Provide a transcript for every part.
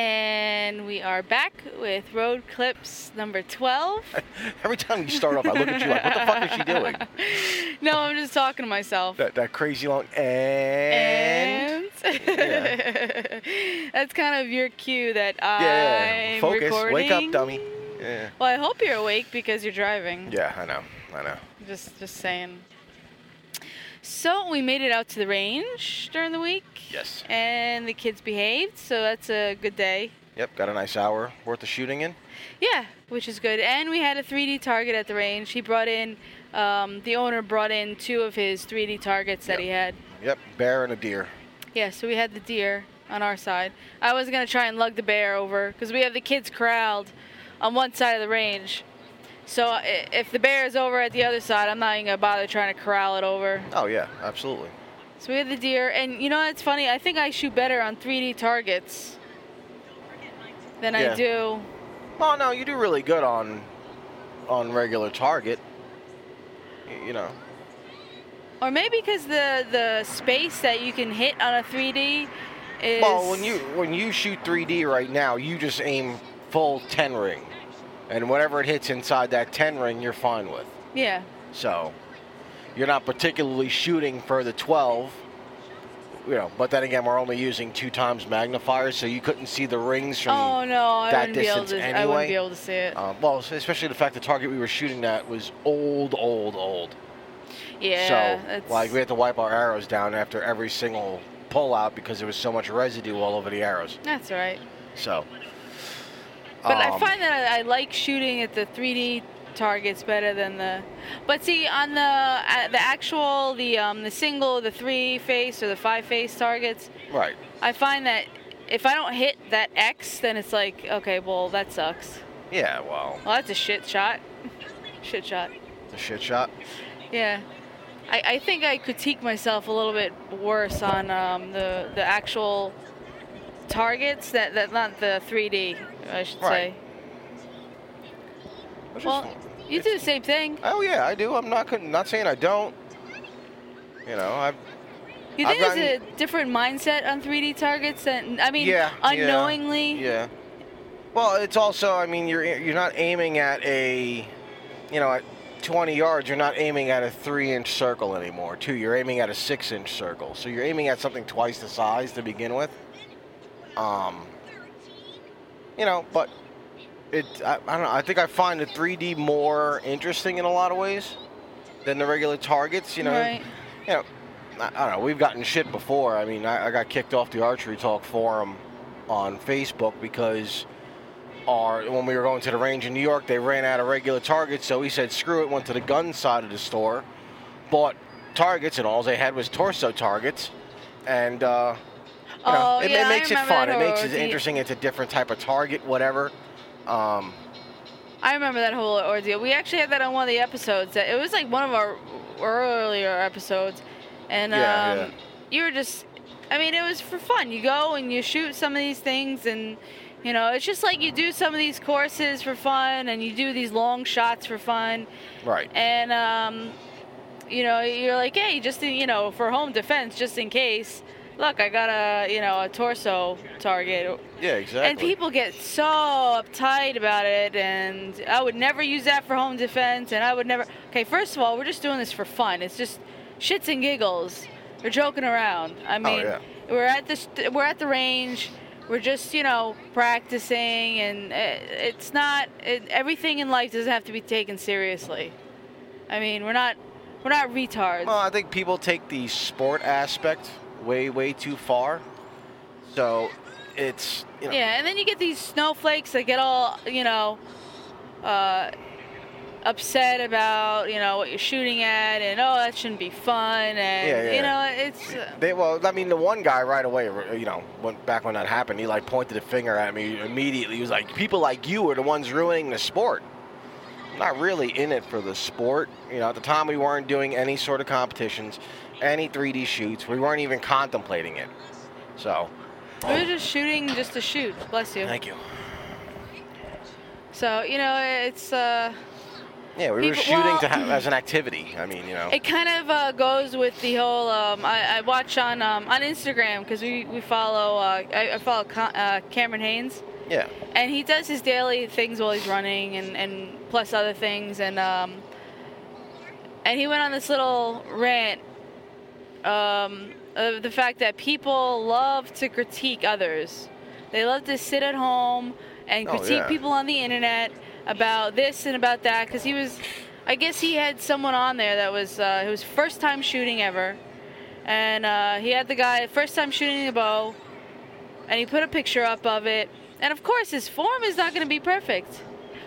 And we are back with Road Clips number 12. Every time you start off, I look at you like, what the fuck is she doing? no, I'm just talking to myself. That, that crazy long and. And that's kind of your cue that yeah, yeah. I'm Focus. recording. Wake up, dummy. Yeah. Well, I hope you're awake because you're driving. Yeah, I know. I know. Just, just saying. So we made it out to the range during the week. Yes. And the kids behaved, so that's a good day. Yep, got a nice hour worth of shooting in. Yeah, which is good. And we had a 3D target at the range. He brought in, um, the owner brought in two of his 3D targets that Yep. he had. Yep, bear and a deer. Yeah, so we had the deer on our side. I was gonna try and lug the bear over because we have the kids corralled on one side of the range. So uh, if the bear is over at the other side, I'm not even gonna bother trying to corral it over. Oh, yeah, absolutely. So we had the deer, and you know it's funny. I think I shoot better on 3D targets than I do. Oh, no, you do really good on on regular target. You know. Or maybe because the the space that you can hit on a 3D is. Well, when you when you shoot 3D right now, you just aim full 10 ring, and whatever it hits inside that 10 ring, you're fine with. Yeah. So you're not particularly shooting for the 12. You know, but then again, we're only using two times magnifiers, so you couldn't see the rings from. Oh no, I that wouldn't be able distance to. I wouldn't be able to see it. Um, well, especially the fact the target we were shooting at was old, old, old. yeah. so, like, we had to wipe our arrows down after every single pull out because there was so much residue all over the arrows. That's right. So. But I um, find that I, I like shooting at the 3D targets better than the. But see, on the uh, the actual the um the single, the three face or the five face targets, Right. I find that if I don't hit that X, then it's like okay, well that sucks. Yeah. Well, Well, that's a shit shot. shit shot. it's a shit shot. Yeah. I, I think I critique myself a little bit worse on um, the the actual targets that, that not the 3D, I should Right. say. It's Well, just- you do the same thing. Oh yeah, I do. I'm not couldn't- saying I don't. You know, I've You I've think there's a different mindset on 3D targets than I mean, yeah, yeah, unknowingly. Yeah. Well, it's also. I mean, you're you're not aiming at a, you know, at 20 yards. You're not aiming at a three-inch circle anymore. Too. You're aiming at a six-inch circle. So you're aiming at something twice the size to begin with. Um. You know, but it. I, I don't know. I think I find the 3D more interesting in a lot of ways than the regular targets. You know. Right. you know, I, I don't know. We've gotten shit before. I mean, I, I got kicked off the archery talk forum on Facebook because our when we were going to the range in New York, they ran out of regular targets. So we said, screw it. Went to the gun side of the store, bought targets, and all they had was torso targets, and. Uh, you know, Oh, it, yeah, it makes it fun. It makes it interesting. It's a different type of target, whatever. Um, I remember that whole ordeal. We actually had that on one of the episodes. That it was like one of our earlier episodes, and Yeah, um, yeah. you were just. I mean, it was for fun. You go and you shoot some of these things, and you know, it's just like you do some of these courses for fun, and you do these long shots for fun, right. and um, you know, you're like, hey, just you know, for home defense, just in case. Look, I got a you know a torso target. Yeah, exactly. And people get so uptight about it, and I would never use that for home defense, and I would never. Okay, first of all, we're just doing this for fun. It's just shits and giggles. We're joking around. I oh, mean, yeah. we're at the st- we're at the range. We're just you know practicing, and it, it's not it, everything in life doesn't have to be taken seriously. I mean, we're not we're not retards. Well, I think people take the sport aspect way, way too far. So it's you know, Yeah, and then you get these snowflakes that get all, you know, uh, upset about, you know, what you're shooting at, and oh, that shouldn't be fun, and Yeah, yeah. you know, it's. Uh, They, well, I mean, the one guy right away, you know, when, back when that happened, he like pointed a finger at me immediately. He was like, "People like you are the ones ruining the sport." Not really in it for the sport. You know, at the time we weren't doing any sort of competitions, any 3D shoots. We weren't even contemplating it. So, We were just shooting just to shoot. Bless you. thank you. So you know, it's. Uh, Yeah, we were shooting well- to have as an activity. I mean, you know. It kind of uh, goes with the whole. Um, I, I watch on um, on Instagram because we, we follow. Uh, I, I follow Ca- uh, Cameron Hanes, yeah. and he does his daily things while he's running, and, and plus other things, and um, and he went on this little rant um, of the fact that people love to critique others. They love to sit at home and Oh, critique yeah. people on the internet about this and about that because he was I guess he had someone on there that was uh, it was first time shooting ever, and uh, he had the guy first time shooting a bow, and he put a picture up of it, and of course his form is not going to be perfect,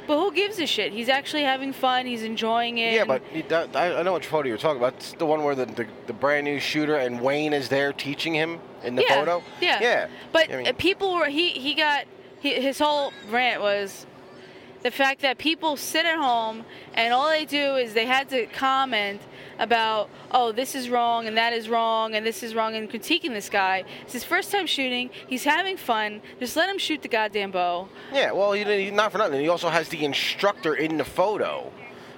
but who gives a shit? He's actually having fun. He's enjoying it. Yeah, but that, I, I know which photo you're talking about. It's the one where the, the, the brand new shooter and Wayne is there teaching him in the yeah, photo. Yeah. Yeah. But I mean- uh, people were he he got he, his whole rant was the fact that people sit at home and all they do is they had to comment about oh this is wrong and that is wrong and this is wrong and critiquing this guy. It's his first time shooting. He's having fun. Just let him shoot the goddamn bow. Yeah, well, he, not for nothing. He also has the instructor in the photo.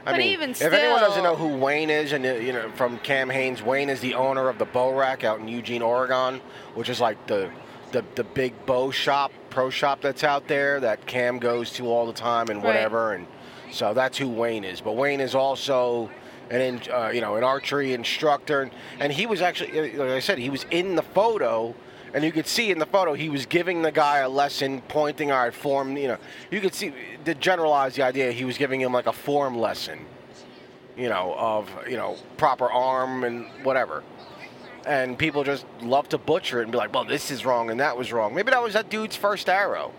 I But mean, even if anyone doesn't know who Wayne is, and you know from Cam Hanes, Wayne is the owner of the Bow Rack out in Eugene, Oregon, which is like the the, the big bow shop, pro shop that's out there that Cam goes to all the time and Right. whatever. And so that's who Wayne is. But Wayne is also an in, uh, you know an archery instructor, and, and he was actually, uh, like I said, he was in the photo. And you could see in the photo, he was giving the guy a lesson, pointing our form. You know, you could see to generalize the idea. He was giving him like a form lesson, you know, of you know proper arm and whatever. And people just love to butcher it and be like, "Well, this is wrong and that was wrong." Maybe that was that dude's first arrow.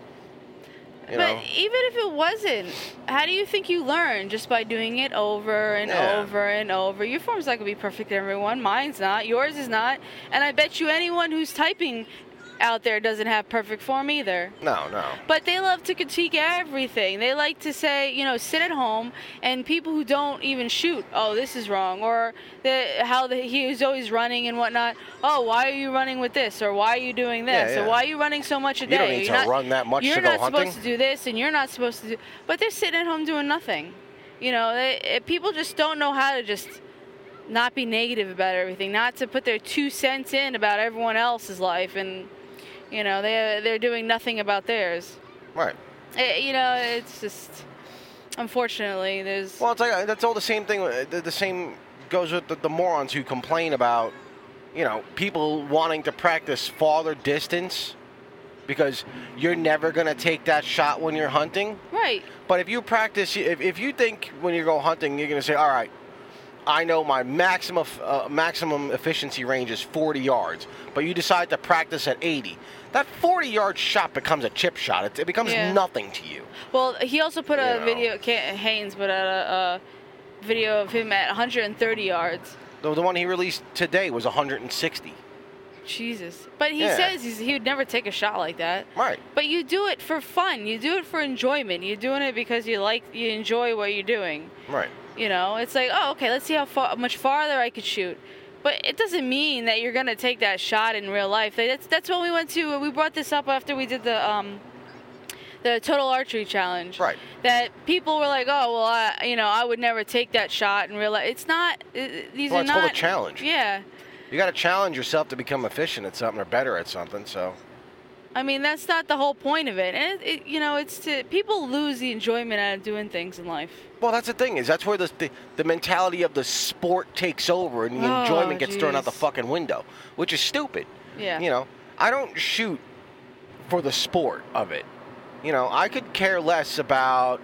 You but know, even if it wasn't, how do you think you learn just by doing it over and Yeah. over and over? Your form's not gonna be perfect, everyone. Mine's not. Yours is not. And I bet you anyone who's typing out there doesn't have perfect form either. no, no. But they love to critique everything. They like to say, you know, sit at home, and people who don't even shoot, oh, this is wrong, or the, how the, he was always running and whatnot. Oh, why are you running with this, or why are you doing this, Yeah, or why are you running so much a day? You don't need You're to not- run that much You're not hunting. supposed to do this, and you're not supposed to do. But they're sitting at home doing nothing. You know, they, people just don't know how to just not be negative about everything, not to put their two cents in about everyone else's life, and you know, they they're doing nothing about theirs. Right. Eh, you know, it's just unfortunately there's Well, it's like that's all the same thing. uh, The, the same goes with the, the morons who complain about, you know, people wanting to practice farther distance because you're never going to take that shot when you're hunting. right. But if you practice, if, if you think when you go hunting, you're going to say, all right, I know my maximum uh, maximum efficiency range is 40 yards, but you decide to practice at 80. That 40 yard shot becomes a chip shot. It, it becomes Yeah. nothing to you. Well, he also put a know. video. Hanes put out a, a video of him at 130 yards. The, the one he released today was 160. Jesus. But he Yeah. says he's, he would never take a shot like that. Right. But you do it for fun. You do it for enjoyment. You're doing it because you like, you enjoy what you're doing. Right. You know, it's like, oh, okay, let's see how far, much farther I could shoot. But it doesn't mean that you're gonna take that shot in real life. Like, That's that's when we went to. We brought this up after we did the um, the total archery challenge. Right. That people were like, oh well, I, you know, I would never take that shot in real life. It's not. uh, These Well, are it's not. called a challenge. Yeah. You got to challenge yourself to become efficient at something or better at something. So, I mean, that's not the whole point of it. And it, it, you know, it's to people lose the enjoyment out of doing things in life. well, that's the thing is that's where the the, the mentality of the sport takes over and the Oh, enjoyment gets thrown out the fucking window, which is stupid. Yeah. You know, I don't shoot for the sport of it. You know, I could care less about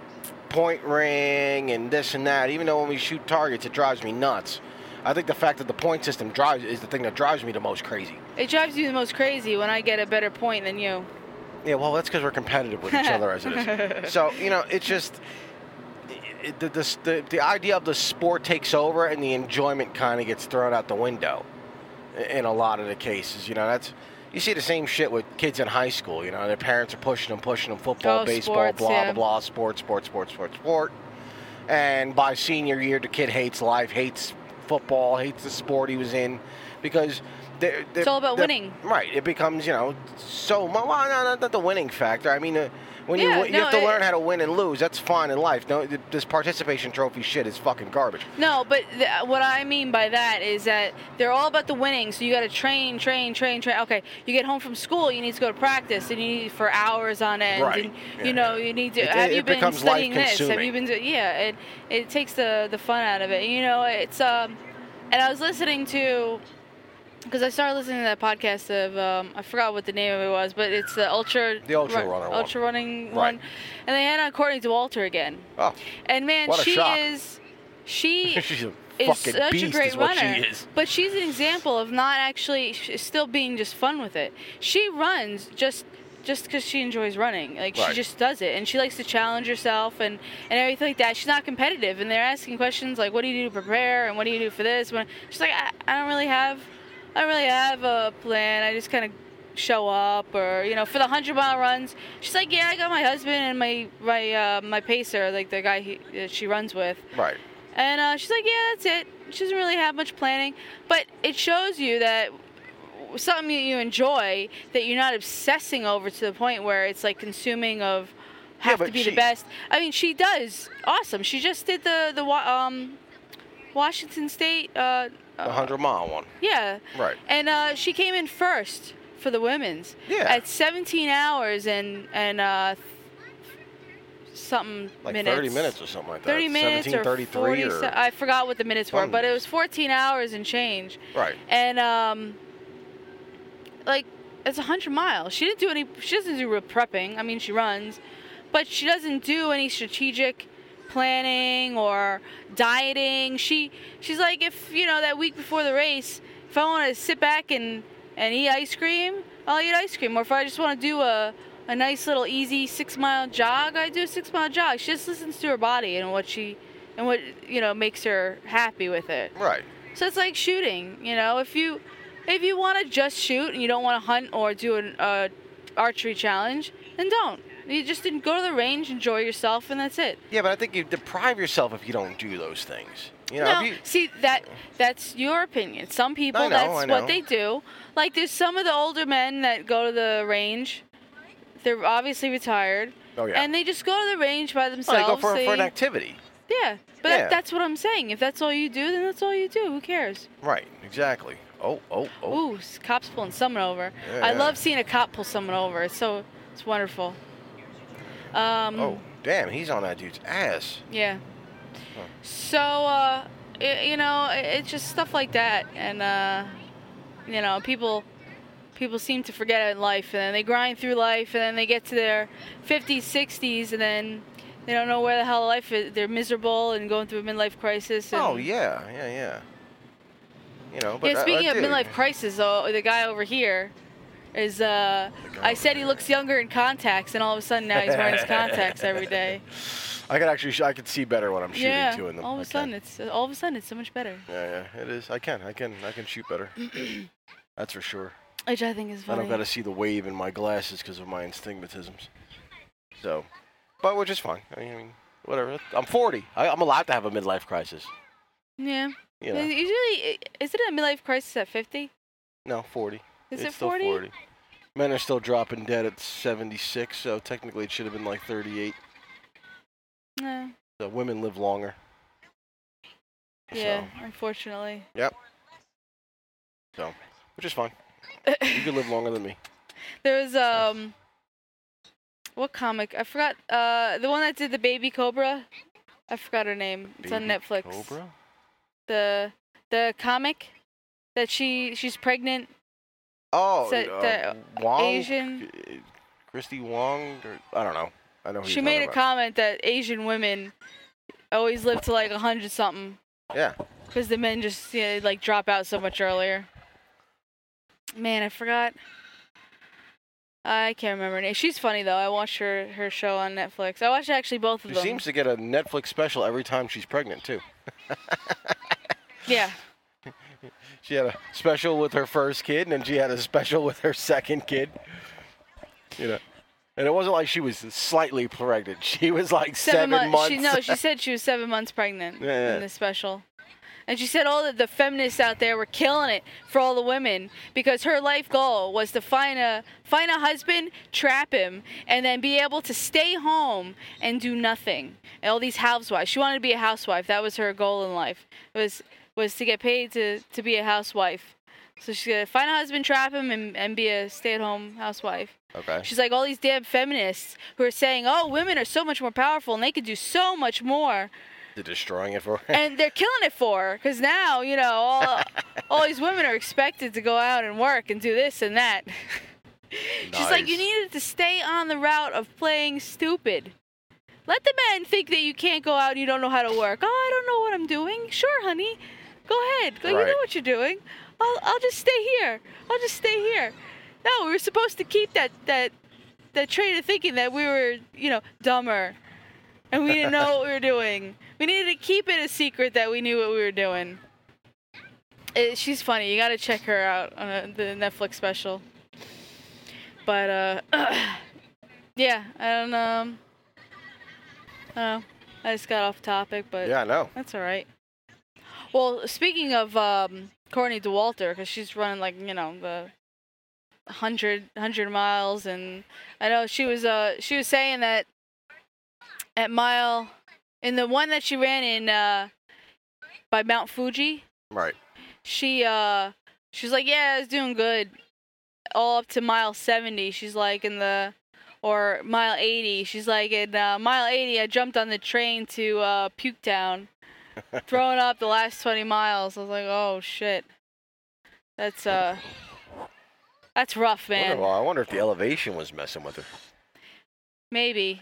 point ring and this and that. Even though when we shoot targets, it drives me nuts. I think the fact that the point system drives is the thing that drives me the most crazy. It drives you the most crazy when I get a better point than you. Yeah, well, that's because we're competitive with each other as it is. So you know, it's just it, the, the the the idea of the sport takes over and the enjoyment kind of gets thrown out the window in a lot of the cases. You know, that's you see the same shit with kids in high school. You know, their parents are pushing them, pushing them, football, Oh, baseball, sports, blah yeah. blah blah, sports, sports, sports, sports, sport. And by senior year, the kid hates life, hates football, hates the sport he was in, because they're- It's all about winning. Right. It becomes, you know, so well, no, no, not the winning factor. I mean, uh, when you Yeah, you no, have to it- learn how to win and lose. That's fine in life. No, this participation trophy shit is fucking garbage. No, but th- what I mean by that is that they're all about the winning. So you got to train, train, train, train. Okay, you get home from school, you need to go to practice, and you need for hours on end. Right. And Yeah, you know, yeah. you need to. It- have it you been studying this? Have you been? Yeah, it it takes the the fun out of it. You know, it's um, and I was listening to. Because I started listening to that podcast of um, I forgot what the name of it was, but it's the ultra The Ultra run- Runner one. ultra running Right. one, and they had on Courtney Dauwalter again. Oh, And man, she shock. is she she's a is such beast, a great runner. she is. But she's an example of not actually still being just fun with it. She runs just just because she enjoys running. Like she just does it, and she likes to challenge herself and and everything like that. She's not competitive, and they're asking questions like, "What do you do to prepare?" and "What do you do for this?" When she's like, "I, I don't really have, I don't really have a plan. I just kind of." show up or you know for the 100 mile runs she's like yeah i got my husband and my my uh, my pacer like the guy he, that she runs with Right. and uh, she's like, yeah, that's it. She doesn't really have much planning, but it shows you that something that you enjoy that you're not obsessing over to the point where it's like consuming of Yeah, have to be she- the best. I mean, she does awesome. She just did the the um Washington State. The uh, hundred mile one. yeah, Right. and uh, she came in first for the women's. Yeah. At 17 hours and and uh, something Like minutes. 30 minutes or something like that. 30 minutes or 1733 40 or I forgot what the minutes were, but it was 14 hours and change. right. And um like it's a 100 miles. She didn't do any she doesn't do real prepping. I mean, she runs, but she doesn't do any strategic planning or dieting. She she's like if, you know, that week before the race, if I want to sit back and and eat ice cream, I'll eat ice cream. Or if I just want to do a a nice little easy six mile jog, I do a six mile jog. She just listens to her body and what she and what you know makes her happy with it. Right. So it's like shooting, you know. If you if you want to just shoot and you don't want to hunt or do an uh, archery challenge, then don't. You just didn't go to the range, enjoy yourself, and that's it. Yeah, but I think you deprive yourself if you don't do those things. You know, no, you, see that that's your opinion. Some people know, that's what they do. Like there's some of the older men that go to the range. They're obviously retired. Oh, yeah. And they just go to the range by oh, themselves. they go for, for an activity. yeah, but Yeah. that's what I'm saying. If that's all you do, then that's all you do. Who cares? Right. Exactly. Oh, oh, oh. Ooh, cops pulling someone over. Yeah, I yeah. love seeing a cop pull someone over. It's so it's wonderful. Um, Oh, damn, he's on that dude's ass. Yeah. Huh. So uh, i you know, i- it's just stuff like that, and uh, you know, people people seem to forget it in life, and then they grind through life, and then they get to their 50s, 60s, and then they don't know where the hell life is. They're miserable and going through a midlife crisis. And, Oh, yeah, yeah, yeah. You know, but yeah, speaking uh, of dude, midlife crisis, though, the guy over here is. Uh, I said he looks younger in contacts, and all of a sudden now he's wearing his contacts every day. I can actually, sh- I can see better when I'm shooting yeah, too in them. all of a sudden it's all of a sudden it's so much better, Yeah, yeah, it is. I can, I can, I can shoot better. That's for sure. which I think is fine. I funny. don't got to see the wave in my glasses because of my astigmatisms. So, but which is fine. I mean, I mean, whatever. I'm 40. I, I'm allowed to have a midlife crisis. yeah. You know, Usually, is it a midlife crisis at 50? no, 40. Is it's it still 40? 40. Men are still dropping dead at 76, so technically it should have been like 38. No. So women live longer. Yeah, unfortunately. Yep. so, which is fine. You could live longer than me. there was um, what comic? I forgot. Uh, the one that did the Baby Cobra. I forgot her name. It's on Baby Netflix. Cobra? The the comic that she she's pregnant. Oh, it uh, the Wong? Asian- Christy Wong? Or, I don't know. I know who She made a about. comment that Asian women always live to like a hundred something Yeah. because the men just you know, like drop out so much earlier. Man, I forgot. I can't remember her name. She's funny though. I watched her her show on Netflix. I watched actually both of She them. She seems to get a Netflix special every time she's pregnant, too. yeah. She had a special with her first kid, and then she had a special with her second kid. You know, and it wasn't like she was slightly pregnant. She was like seven, mon- months. She no, she said she was seven months pregnant Yeah, yeah. in the special. And she said all of the feminists out there were killing it for all the women because her life goal was to find a find a husband, trap him, and then be able to stay home and do nothing. And all these housewives. She wanted to be a housewife. That was her goal in life. It was was to get paid to, to be a housewife. So she's gonna find a husband, trap him, and, and be a stay at home housewife. Okay. She's like all these damn feminists who are saying, "Oh, women are so much more powerful and they could do so much more." They're destroying it for her. and they're killing it for her because now you know all, all these women are expected to go out and work and do this and that she's like you needed to stay on the route of playing stupid let the men think that you can't go out and you don't know how to work oh i don't know what i'm doing sure honey go ahead go, you know what you're doing I'll, I'll just stay here i'll just stay here no we were supposed to keep that that that train of thinking that we were you know dumber and we didn't know what we were doing. We needed to keep it a secret that we knew what we were doing. Eh, she's funny. You got to check her out on uh the Netflix special. But uh, yeah, I don't um, I don't know. I just got off topic, but yeah, I know. that's all right. Well, speaking of um, Courtney Dauwalter, because she's running like you know the 100, 100 miles, and I know she was uh she was saying that at mile in the one that she ran in uh by Mount Fuji, Right. she uh she's like yeah, I was doing good, all up to mile seventy. She's like in the or mile 80. She's like, in uh, mile 80, I jumped on the train to uh, Puke Throwing up the last 20 miles. I was like, oh shit, that's uh, that's rough, wonder, man. well, I wonder if the elevation was messing with her. Maybe.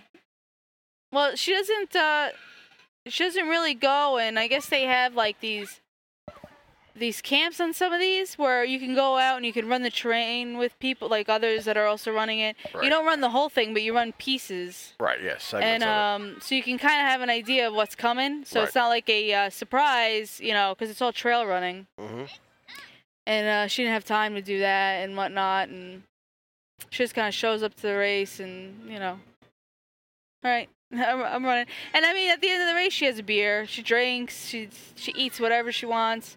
Well, she doesn't. Uh, she doesn't really go, and I guess they have like these these camps on some of these where you can go out and you can run the train with people like others that are also running it. Right. You don't run the whole thing, but you run pieces. Right. Yes. and um, so you can kind of have an idea of what's coming. So it's not like a uh, surprise, you know, because it's all trail running. Mhm. And uh, she didn't have time to do that and whatnot, and she just kind of shows up to the race, and you know, all right, I'm, I'm running. And I mean, at the end of the race, she has a beer, she drinks, she she eats whatever she wants.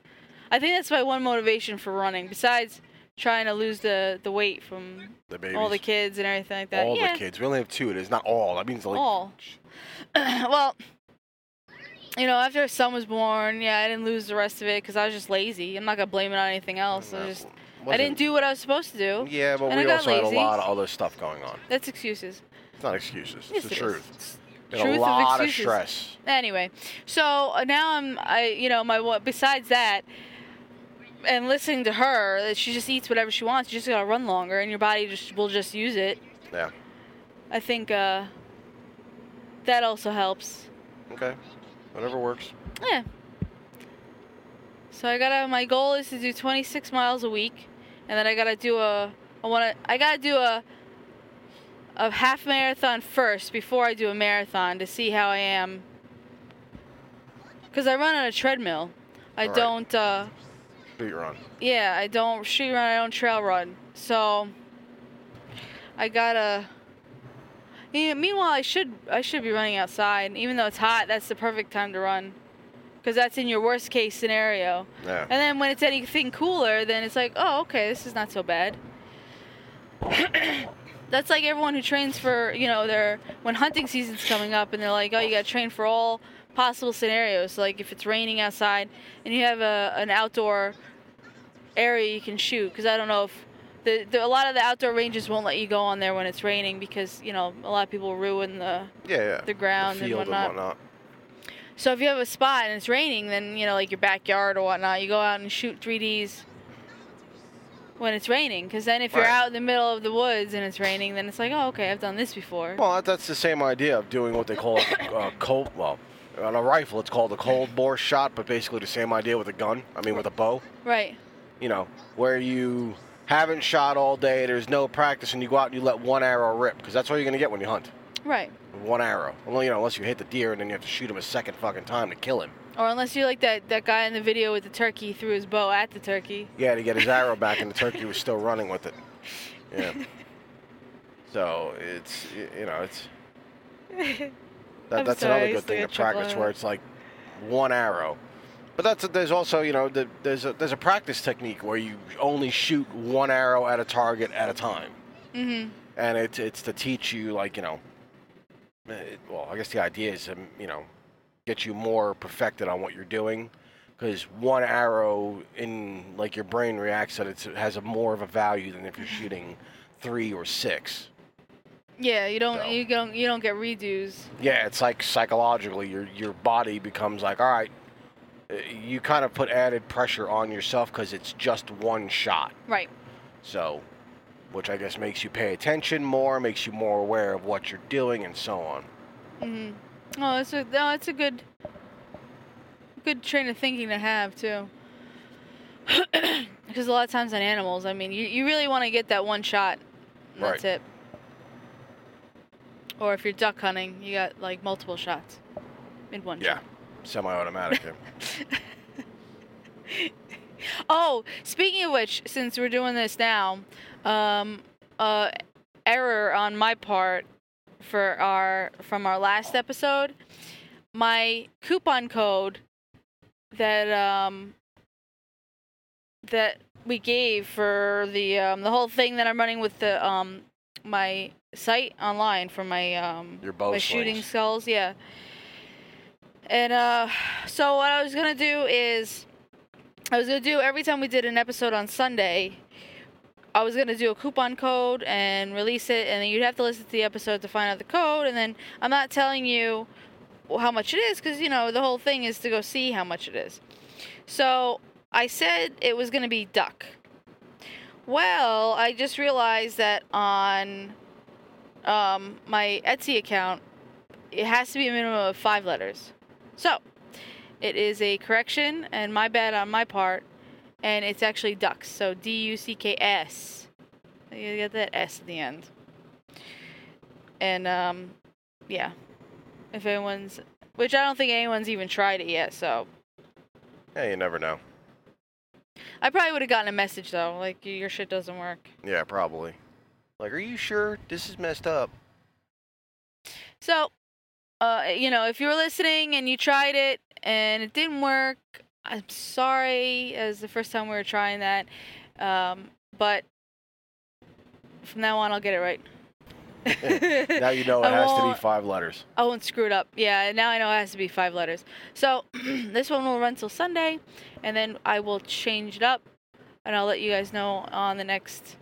I think that's my one motivation for running, besides trying to lose the the weight from the babies. all the kids and everything like that. All yeah. the kids. We only have two. It is not all. That means like. all. well, you know, after son was born, yeah, I didn't lose the rest of it because I was just lazy. I'm not gonna blame it on anything else. I just I didn't do what I was supposed to do. Yeah, but we also had lazy. a lot of other stuff going on. That's excuses. It's not excuses. Yes, it's the it is. truth. It's truth a of lot of, excuses. stress. Anyway, so uh, now I'm, I, you know, my besides that, and listening to her, she just eats whatever she wants. You just gotta run longer, and your body just will just use it. Yeah. I think uh, that also helps. Okay. Whatever works. Yeah. So I gotta. My goal is to do 26 miles a week, and then I gotta do a. I wanna. I gotta do a. A half marathon first before I do a marathon to see how I am. Cause I run on a treadmill. I Right. don't. Uh, Street run. yeah, I don't street run. I don't trail run. So. I gotta. Yeah, meanwhile, I should I should be running outside. Even though it's hot, that's the perfect time to run. Because that's in your worst case scenario. Yeah. And then when it's anything cooler, then it's like, oh, okay, this is not so bad. that's like everyone who trains for, you know, their when hunting season's coming up, and they're like, oh, you got to train for all possible scenarios. Like if it's raining outside, and you have a an outdoor area you can shoot. Because I don't know if the, the a lot of the outdoor ranges won't let you go on there when it's raining because you know a lot of people ruin the Yeah, yeah. the ground and field whatnot. and whatnot. so if you have a spot and it's raining, then you know, like your backyard or whatnot, you go out and shoot 3ds when it's raining. Because then if you're out in the middle of the woods and it's raining, then it's like, oh, okay, I've done this before. Well, that's the same idea of doing what they call uh, cold. Well, on a rifle, it's called a cold bore shot, but basically the same idea with a gun. I mean, with a bow. Right. You know, where you haven't shot all day, there's no practice, and you go out and you let one arrow rip, because that's all you're gonna get when you hunt. Right. One arrow. Well, you know, unless you hit the deer and then you have to shoot him a second fucking time to kill him. Or unless you're like that, that guy in the video with the turkey threw his bow at the turkey. Yeah, to get his arrow back, and the turkey was still running with it. Yeah. So it's you know it's that, that's sorry, another good thing to practice at where it's like one arrow, But that's there's also you know the, there's a there's a practice technique where you only shoot one arrow at a target at a time, Mhm. and it's it's to teach you like you know. eh, Well, I guess the idea is to you know get you more perfected on what you're doing, because one arrow in like your brain reacts that it's, it has a more of a value than if you're shooting three or six. Yeah, you don't So- you don't you don't get redos. Yeah, it's like psychologically, your your body becomes like, all right, uh, you kind of put added pressure on yourself because it's just one shot. Right. So, which I guess makes you pay attention more, makes you more aware of what you're doing, and so on. Mhm. Oh, it's a no, it's a good good train of thinking to have too. Because a lot of times on animals, I mean, you, you really want to get that one shot. And That's it. Or if you're duck hunting, you got like multiple shots in one Yeah, shot. semi-automatic. yeah. Oh, speaking of which, since we're doing this now, um, uh, error on my part for our from our last episode, my coupon code that um that we gave for the um the whole thing that I'm running with the um my site online for my um Your bow my shooting slings. skulls, yeah. And uh, so what I was gonna do is, I was gonna do every time we did an episode on Sunday, I was gonna do a coupon code and release it, and then you'd have to listen to the episode to find out the code. And then I'm not telling you how much it is because you know the whole thing is to go see how much it is. So I said it was gonna be duck. Well, I just realized that on um, my Etsy account, it has to be a minimum of five letters. So, it is a correction, and my bad on my part, and it's actually ducks. So D U C K S. You get that S at the end. And um, yeah, if anyone's, which I don't think anyone's even tried it yet, so yeah, you never know. I probably would have gotten a message though, like your shit doesn't work. Yeah, probably. Like, are you sure this is messed up? So, uh, you know, if you were listening and you tried it and it didn't work, I'm sorry. As the first time we were trying that, um, but from now on, I'll get it right. Now you know it has to be five letters. I won't screw it up. Yeah, now I know it has to be five letters. So this one will run till Sunday, and then I will change it up, and I'll let you guys know on the next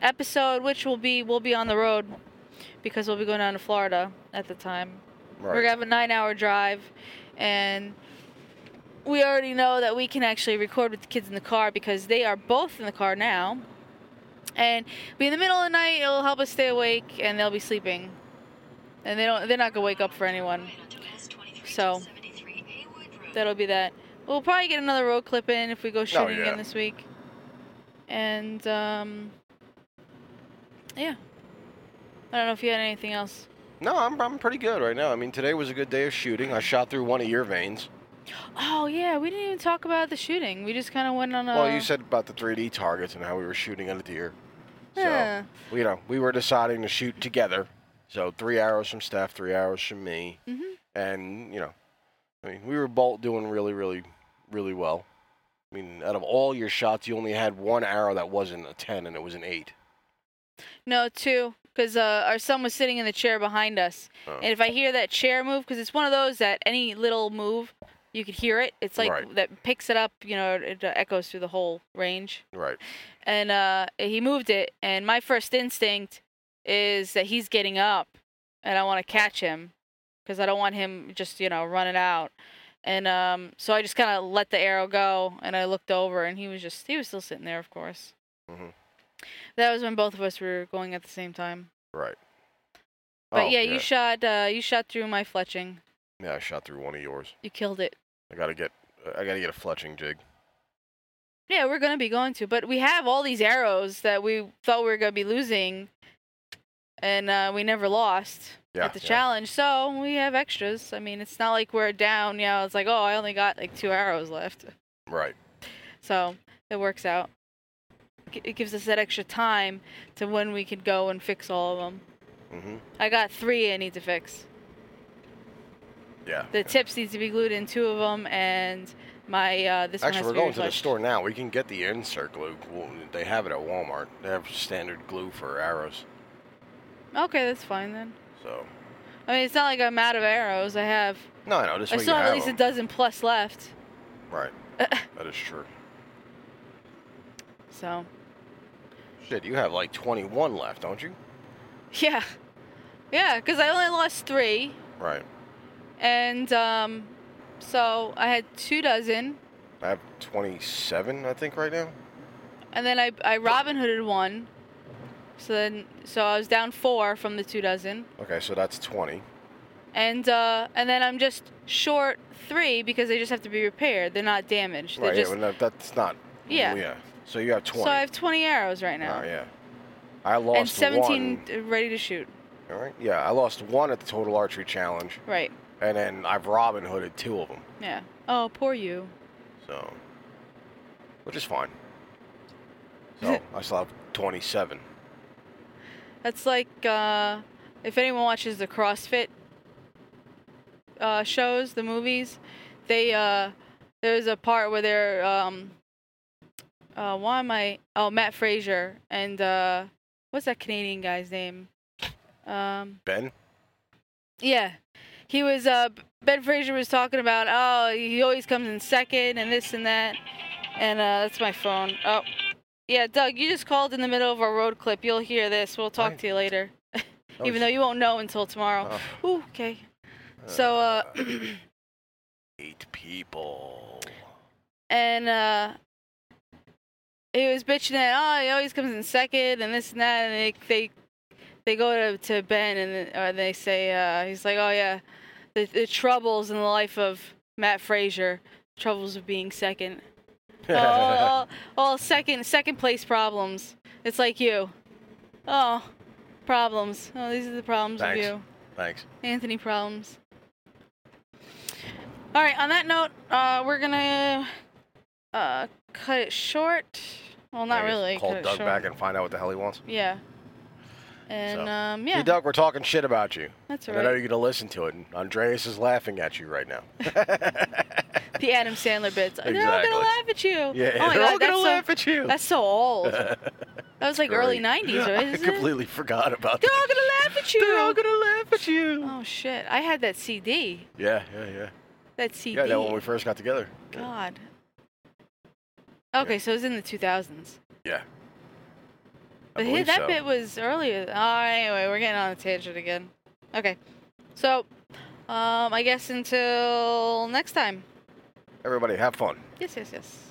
episode, which will be we'll be on the road because we'll be going down to Florida at the time. Right. We're gonna have a nine-hour drive, and we already know that we can actually record with the kids in the car because they are both in the car now. And be in the middle of the night, it'll help us stay awake, and they'll be sleeping, and they don't they're not gonna wake up for anyone. So that'll be that. We'll probably get another road clip in if we go shooting yeah. again this week. And um, yeah. I don't know if you had anything else. No, I'm I'm pretty good right now. I mean, today was a good day of shooting. I shot through one of your vanes. Oh yeah, we didn't even talk about the shooting. We just kind of went on a. Well, you said about the 3D targets and how we were shooting at a deer. So, Yeah. you know, we were deciding to shoot together. So three arrows from Steph, three arrows from me, Mhm. and you know, I mean, we were both doing really, really, really well. I mean, out of all your shots, you only had one arrow that wasn't a 10, and it was an 8. No, two, because uh, our son was sitting in the chair behind us, Oh. and if I hear that chair move, because it's one of those that any little move, you could hear it. It's like Right. that picks it up. You know, it uh, echoes through the whole range. Right. and uh, he moved it. And my first instinct is that he's getting up, and I want to catch him because I don't want him just you know running out. And um, so I just kind of let the arrow go, and I looked over, and he was just he was still sitting there, of course. Mhm. That was when both of us were going at the same time. Right. But Oh, yeah, you shot uh, you shot through my fletching. Yeah, I shot through one of yours. You killed it. I gotta get, I gotta get a fletching jig. Yeah, we're gonna be going to, but we have all these arrows that we thought we were gonna be losing, and uh, we never lost Yeah. at the yeah. challenge. So we have extras. I mean, it's not like we're down. You know, it's like, oh, I only got like two arrows left. Right. So it works out. It gives us that extra time to when we could go and fix all of them. Mm-hmm. I got three I need to fix. Yeah. The tips need to be glued in two of them, and my uh, this one Actually, we're to going to the store now. We can get the insert glue. They have it at Walmart. They have standard glue for arrows. Okay, that's fine then. So I mean, it's not like I'm out of arrows. I have. no, I know this I still have have at least a dozen plus left. Right. that is true. So Shit, you have like 21 left, don't you? yeah, yeah, because I only lost three, Right. And um, so I had two dozen, I have 27, I think, right now. and then I I Robin Hooded one. So then, so I was down four from the two dozen, Okay, so that's 20. and uh, and then I'm just short three because they just have to be repaired. They're not damaged. They're Right. just yeah, well, no, that's not. Yeah. Yeah. So you have 20. so I have 20 arrows right now, Oh yeah. I lost and 17 one. ready to shoot. All right. Yeah, I lost one at the total archery challenge, Right. And then I've Robin Hooded two of them. Yeah. Oh, poor you. So, which is fine. So I still have 27. That's like uh, if anyone watches the CrossFit uh, shows, the movies, they uh, there's a part where they're um, uh, why am I? Oh, Matt Fraser and uh, what's that Canadian guy's name? Um, Ben. yeah, he was. Uh, Ben Frazier was talking about. Oh, he always comes in second and this and that, and uh, that's my phone. Oh, yeah, Doug, you just called in the middle of our road clip. You'll hear this. We'll talk Right. to you later, Oh, even though you won't know until tomorrow. Oh, Ooh, okay. So, uh, eight people. and uh, he was bitching that oh he always comes in second and this and that, and they they they go to, to Ben and or they say uh, he's like oh yeah, the the troubles in the life of Matt Fraser, troubles of being second. oh, all, all, all second second place problems. It's like you. Oh, problems. Oh, these are the problems Thanks. of you. Thanks. Anthony problems. All right. On that note, uh, we're gonna uh, cut it short. Well, not really. Call Doug back and find out what the hell he wants. Yeah. And So. um, Hey, yeah, Doug, we're talking shit about you. that's all And I know you're gonna listen to it. And Andreas is laughing at you right now. The Adam Sandler bits. Exactly. They're all gonna laugh at you. yeah, Oh my they're God, all gonna that's laugh so, at you. That's so old. That was like early '90s, right? I Isn't it? completely forgot about that. They're that. all gonna laugh at you. They're all gonna laugh at you. Oh shit! I had that CD. Yeah, yeah, yeah. That CD. Yeah, that when we first got together. Yeah. God. Okay, so it was in the 2000s. Yeah. But hey, that so. bit was earlier. Oh, anyway, we're getting on a tangent again. Okay, so um, I guess until next time. Everybody, have fun. Yes, yes, yes.